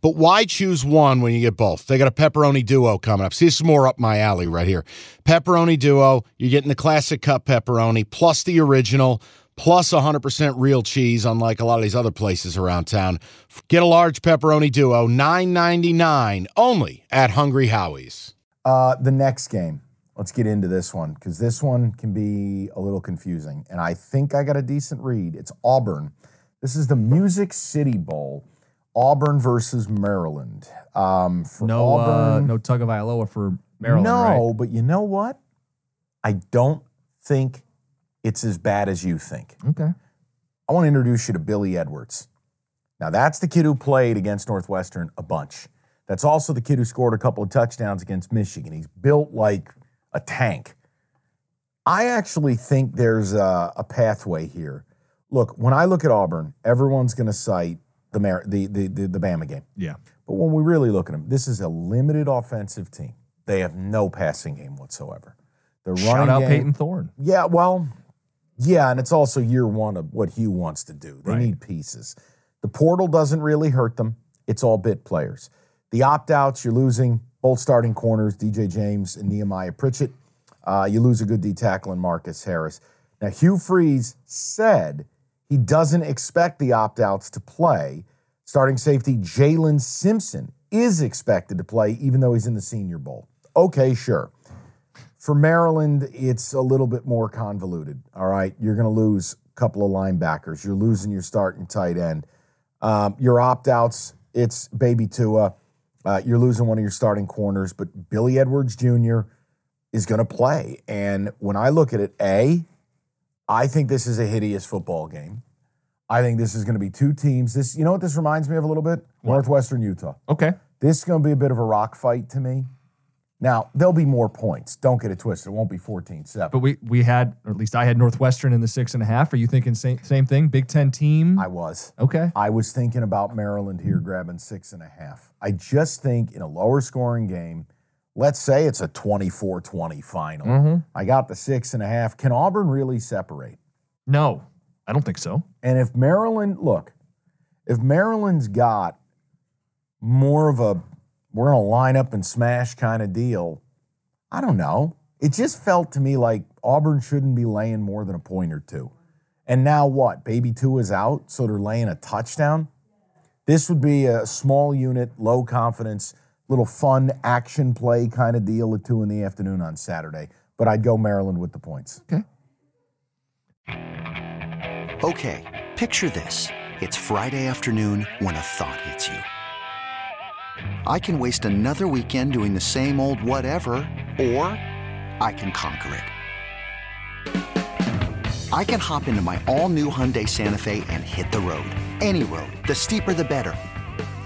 But why choose one when you get both? They got a pepperoni duo coming up. See, this is more up my alley right here. Pepperoni duo, you're getting the classic cup pepperoni plus the original plus 100% real cheese, unlike a lot of these other places around town. Get a large pepperoni duo, $9.99 only at Hungry Howie's. Uh, the next game. Let's get into this one because this one can be a little confusing. And I think I got a decent read. It's Auburn. This is the Music City Bowl. Auburn versus Maryland. Um, for No, uh, Auburn, no Tagovailoa for Maryland. no, right? but you know what? I don't think it's as bad as you think. Okay. I want to introduce you to Billy Edwards. Now, that's the kid who played against Northwestern a bunch. That's also the kid who scored a couple of touchdowns against Michigan. He's built like a tank. I actually think there's a, a pathway here. Look, when I look at Auburn, everyone's going to cite the, Mar- the, the, the, the Bama game. Yeah. But when we really look at them, this is a limited offensive team. They have no passing game whatsoever. The running Shout out game, Payton Thorne. yeah, well, yeah, and it's also year one of what Hugh wants to do. They Right. need pieces. The portal doesn't really hurt them. It's all bit players. The opt outs, you're losing both starting corners, DJ James and Nehemiah Pritchett. Uh, you lose a good D tackle in Marcus Harris. Now, Hugh Freeze said he doesn't expect the opt outs to play. Starting safety Jaylin Simpson is expected to play, even though he's in the Senior Bowl. Okay, sure. For Maryland, it's a little bit more convoluted. All right. You're going to lose a couple of linebackers. You're losing your starting tight end. Um, your opt outs, it's Baby Tua. Uh, you're losing one of your starting corners, but Billy Edwards Jr. is going to play. And when I look at it, A, I think this is a hideous football game. I think this is going to be two teams. This, you know what this reminds me of a little bit? Northwestern Utah. Okay. This is going to be a bit of a rock fight to me. Now, there'll be more points. Don't get it twisted. It won't be 14 7. But we we had, or at least I had Northwestern in the six and a half. Are you thinking same, same thing? Big Ten team? I was. okay. I was thinking about Maryland here grabbing six and a half. I just think in a lower scoring game, let's say it's a 24 20 final. Mm-hmm. I got the six and a half. Can Auburn really separate? No, I don't think so. And if Maryland, look, if Maryland's got more of a we're going to line up and smash kind of deal, I don't know. It just felt to me like Auburn shouldn't be laying more than a point or two. And now what? Baby Tua is out, so they're laying a touchdown. This would be a small unit, low confidence, little fun action play kind of deal at two in the afternoon on Saturday. But I'd go Maryland with the points. Okay. Okay, picture this. It's Friday afternoon when a thought hits you. I can waste another weekend doing the same old whatever, or I can conquer it. I can hop into my all new Hyundai Santa Fe and hit the road. Any road. The steeper, the better.